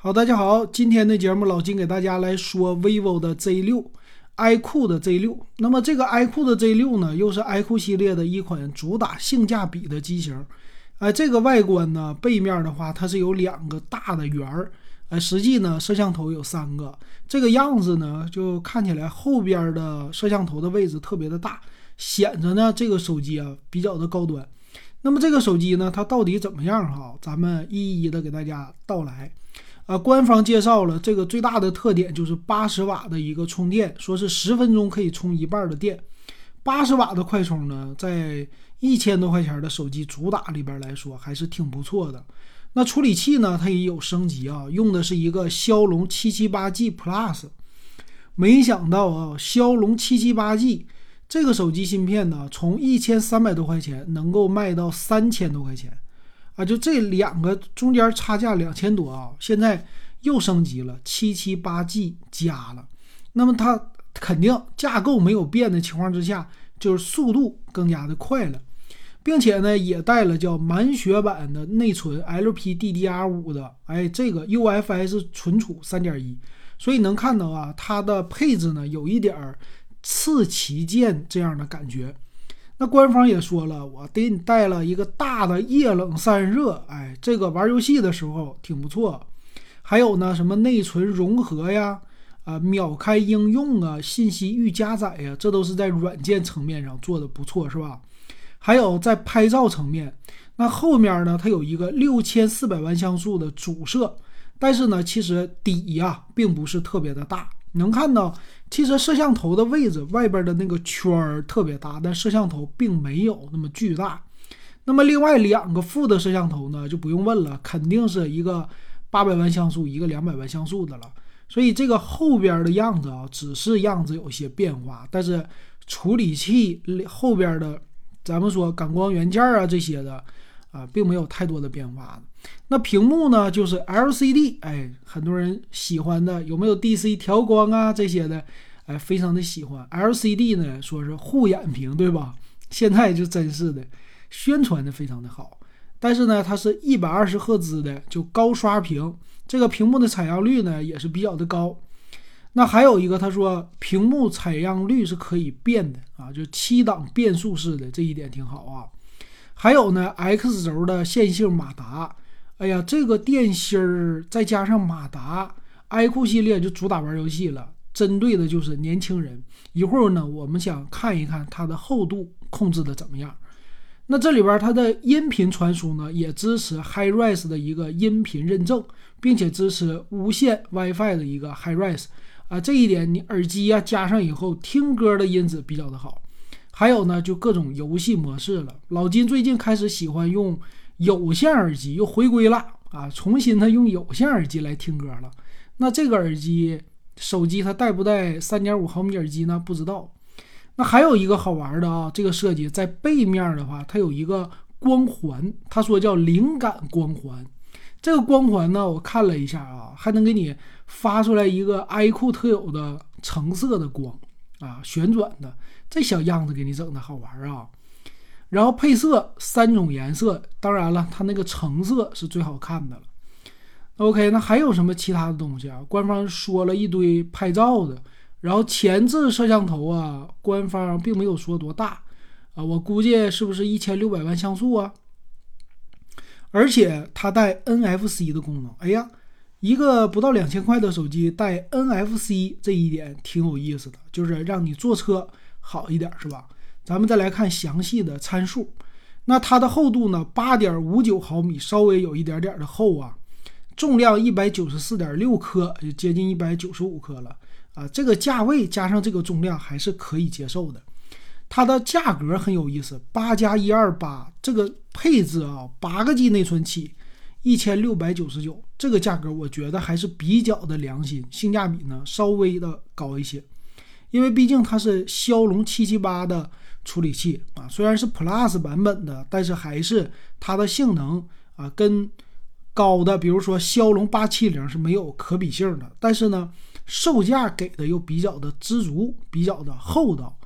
好，大家好，今天的节目老金给大家来说 vivo 的 Z6，iQOO 的 Z6。那么这个 iQOO 的 Z6 呢，又是 iQOO 系列的一款主打性价比的机型。哎，这个外观呢，背面的话它是有两个大的圆儿，哎，实际呢摄像头有三个。这个样子呢，就看起来后边的摄像头的位置特别的大，显着呢这个手机啊比较的高端。那么这个手机呢，它到底怎么样哈？咱们一一的给大家道来。啊，官方介绍了这个最大的特点就是八十瓦的一个充电，说是十分钟可以充一半的电。八十瓦的快充呢，在一千多块钱的手机主打里边来说还是挺不错的。那处理器呢，它也有升级啊，用的是一个骁龙七七八 G Plus。没想到啊，骁龙七七八 G 这个手机芯片呢，从一千三百多块钱能够卖到三千多块钱。啊，就这两个中间差价两千多啊，现在又升级了，七七八 G 加了，那么它肯定架构没有变的情况之下，就是速度更加的快了，并且呢也带了叫满血版的内存 LPDDR5 的，哎，这个 UFS 存储三点一，所以能看到啊，它的配置呢有一点儿次旗舰这样的感觉。那官方也说了，我给你带了一个大的液冷散热，哎，这个玩游戏的时候挺不错。还有呢，什么内存融合呀，啊，秒开应用啊，信息预加载呀，这都是在软件层面上做的不错，是吧？还有在拍照层面，那后面呢，它有一个六千四百万像素的主摄，但是呢，其实底呀并不是特别的大。能看到，其实摄像头的位置外边的那个圈儿特别大，但摄像头并没有那么巨大。那么另外两个副的摄像头呢，就不用问了，肯定是一个八百万像素，一个两百万像素的了。所以这个后边的样子啊，只是样子有些变化，但是处理器后边的，咱们说感光元件啊这些的。啊，并没有太多的变化。那屏幕呢，就是 LCD，哎，很多人喜欢的，有没有 DC 调光啊这些的？哎，非常的喜欢 LCD 呢，说是护眼屏，对吧？现在就真是的，宣传的非常的好。但是呢，它是一百二十赫兹的，就高刷屏，这个屏幕的采样率呢也是比较的高。那还有一个，他说屏幕采样率是可以变的啊，就七档变速式的，这一点挺好啊。还有呢，X 轴的线性马达，哎呀，这个电芯儿再加上马达，iQOO 系列就主打玩游戏了，针对的就是年轻人。一会儿呢，我们想看一看它的厚度控制的怎么样。那这里边它的音频传输呢，也支持 HiRes 的一个音频认证，并且支持无线 WiFi 的一个 HiRes 啊，这一点你耳机呀加上以后听歌的音质比较的好。还有呢，就各种游戏模式了。老金最近开始喜欢用有线耳机，又回归了啊！重新他用有线耳机来听歌了。那这个耳机，手机它带不带三点五毫米耳机呢？不知道。那还有一个好玩的啊，这个设计在背面的话，它有一个光环，他说叫灵感光环。这个光环呢，我看了一下啊，还能给你发出来一个 iQOO 特有的橙色的光啊，旋转的。这小样子给你整的好玩啊！然后配色三种颜色，当然了，它那个橙色是最好看的了。OK，那还有什么其他的东西啊？官方说了一堆拍照的，然后前置摄像头啊，官方并没有说多大啊，我估计是不是一千六百万像素啊？而且它带 NFC 的功能，哎呀，一个不到两千块的手机带 NFC，这一点挺有意思的，就是让你坐车。好一点是吧？咱们再来看详细的参数。那它的厚度呢？八点五九毫米，稍微有一点点的厚啊。重量一百九十四点六克，就接近一百九十五克了啊。这个价位加上这个重量还是可以接受的。它的价格很有意思，八加一二八这个配置啊，八个 G 内存起一千六百九十九，这个价格我觉得还是比较的良心，性价比呢稍微的高一些。因为毕竟它是骁龙七七八的处理器啊，虽然是 Plus 版本的，但是还是它的性能啊跟高的，比如说骁龙八七零是没有可比性的。但是呢，售价给的又比较的知足，比较的厚道。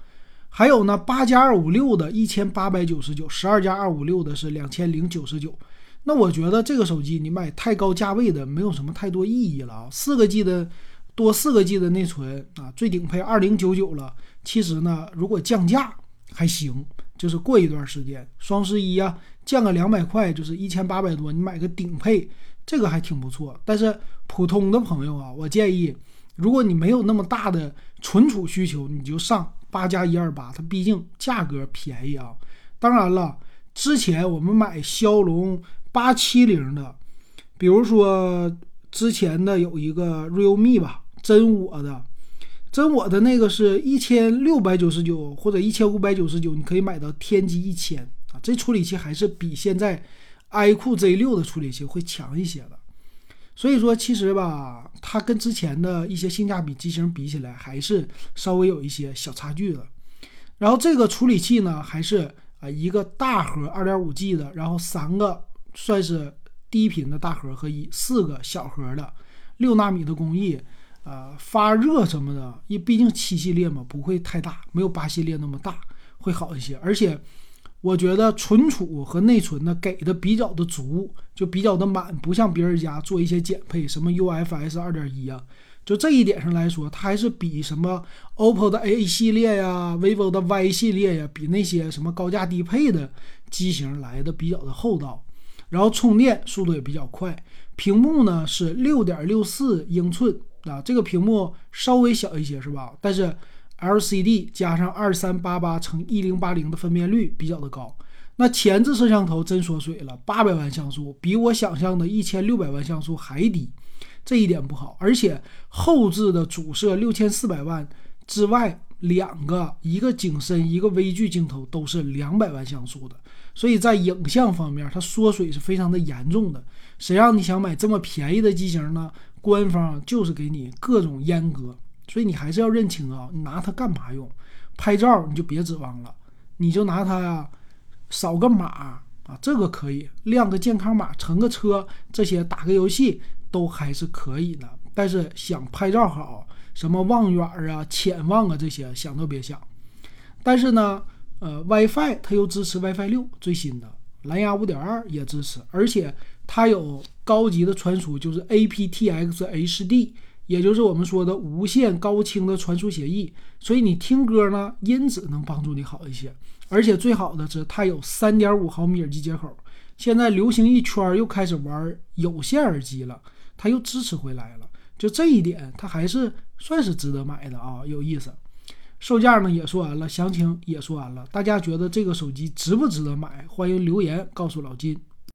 还有呢，八加二五六的一千八百九十九，十二加二五六的是两千零九十九。那我觉得这个手机你买太高价位的没有什么太多意义了啊。四个 G 的多四个 G 的内存啊，最顶配二零九九了。其实呢，如果降价还行，就是过一段时间双十一啊，降个两百块，就是一千八百多，你买个顶配，这个还挺不错。但是普通的朋友啊，我建议，如果你没有那么大的存储需求，你就上八加一二八，它毕竟价格便宜啊。当然了，之前我们买骁龙。八七零的，比如说之前的有一个 realme 吧，真我的，真我的那个是一千六百九十九或者一千五百九十九，你可以买到天玑一千啊，这处理器还是比现在 iQOO Z 六的处理器会强一些的。所以说，其实吧，它跟之前的一些性价比机型比起来，还是稍微有一些小差距的。然后这个处理器呢，还是啊一个大核二点五 G 的，然后三个。算是低频的大核和一四个小核的六纳米的工艺，呃，发热什么的，因毕竟七系列嘛，不会太大，没有八系列那么大，会好一些。而且我觉得存储和内存呢给的比较的足，就比较的满，不像别人家做一些减配，什么 UFS 二点一啊，就这一点上来说，它还是比什么 OPPO 的 A 系列呀、vivo 的 Y 系列呀，比那些什么高价低配的机型来的比较的厚道。然后充电速度也比较快，屏幕呢是六点六四英寸啊，这个屏幕稍微小一些是吧？但是 LCD 加上二三八八乘一零八零的分辨率比较的高。那前置摄像头真缩水了，八百万像素，比我想象的一千六百万像素还低，这一点不好。而且后置的主摄六千四百万之外，两个一个景深一个微距镜头都是两百万像素的。所以在影像方面，它缩水是非常的严重的。谁让你想买这么便宜的机型呢？官方就是给你各种阉割，所以你还是要认清啊，你拿它干嘛用？拍照你就别指望了，你就拿它呀，扫个码啊，这个可以亮个健康码，乘个车，这些打个游戏都还是可以的。但是想拍照好，什么望远啊、潜望啊这些，想都别想。但是呢。呃，WiFi 它又支持 WiFi 六最新的，蓝牙五点二也支持，而且它有高级的传输，就是 aptX HD，也就是我们说的无线高清的传输协议。所以你听歌呢，音质能帮助你好一些。而且最好的是它有三点五毫米耳机接口。现在流行一圈又开始玩有线耳机了，它又支持回来了。就这一点，它还是算是值得买的啊，有意思。售价呢也说完了，详情也说完了，大家觉得这个手机值不值得买？欢迎留言告诉老金。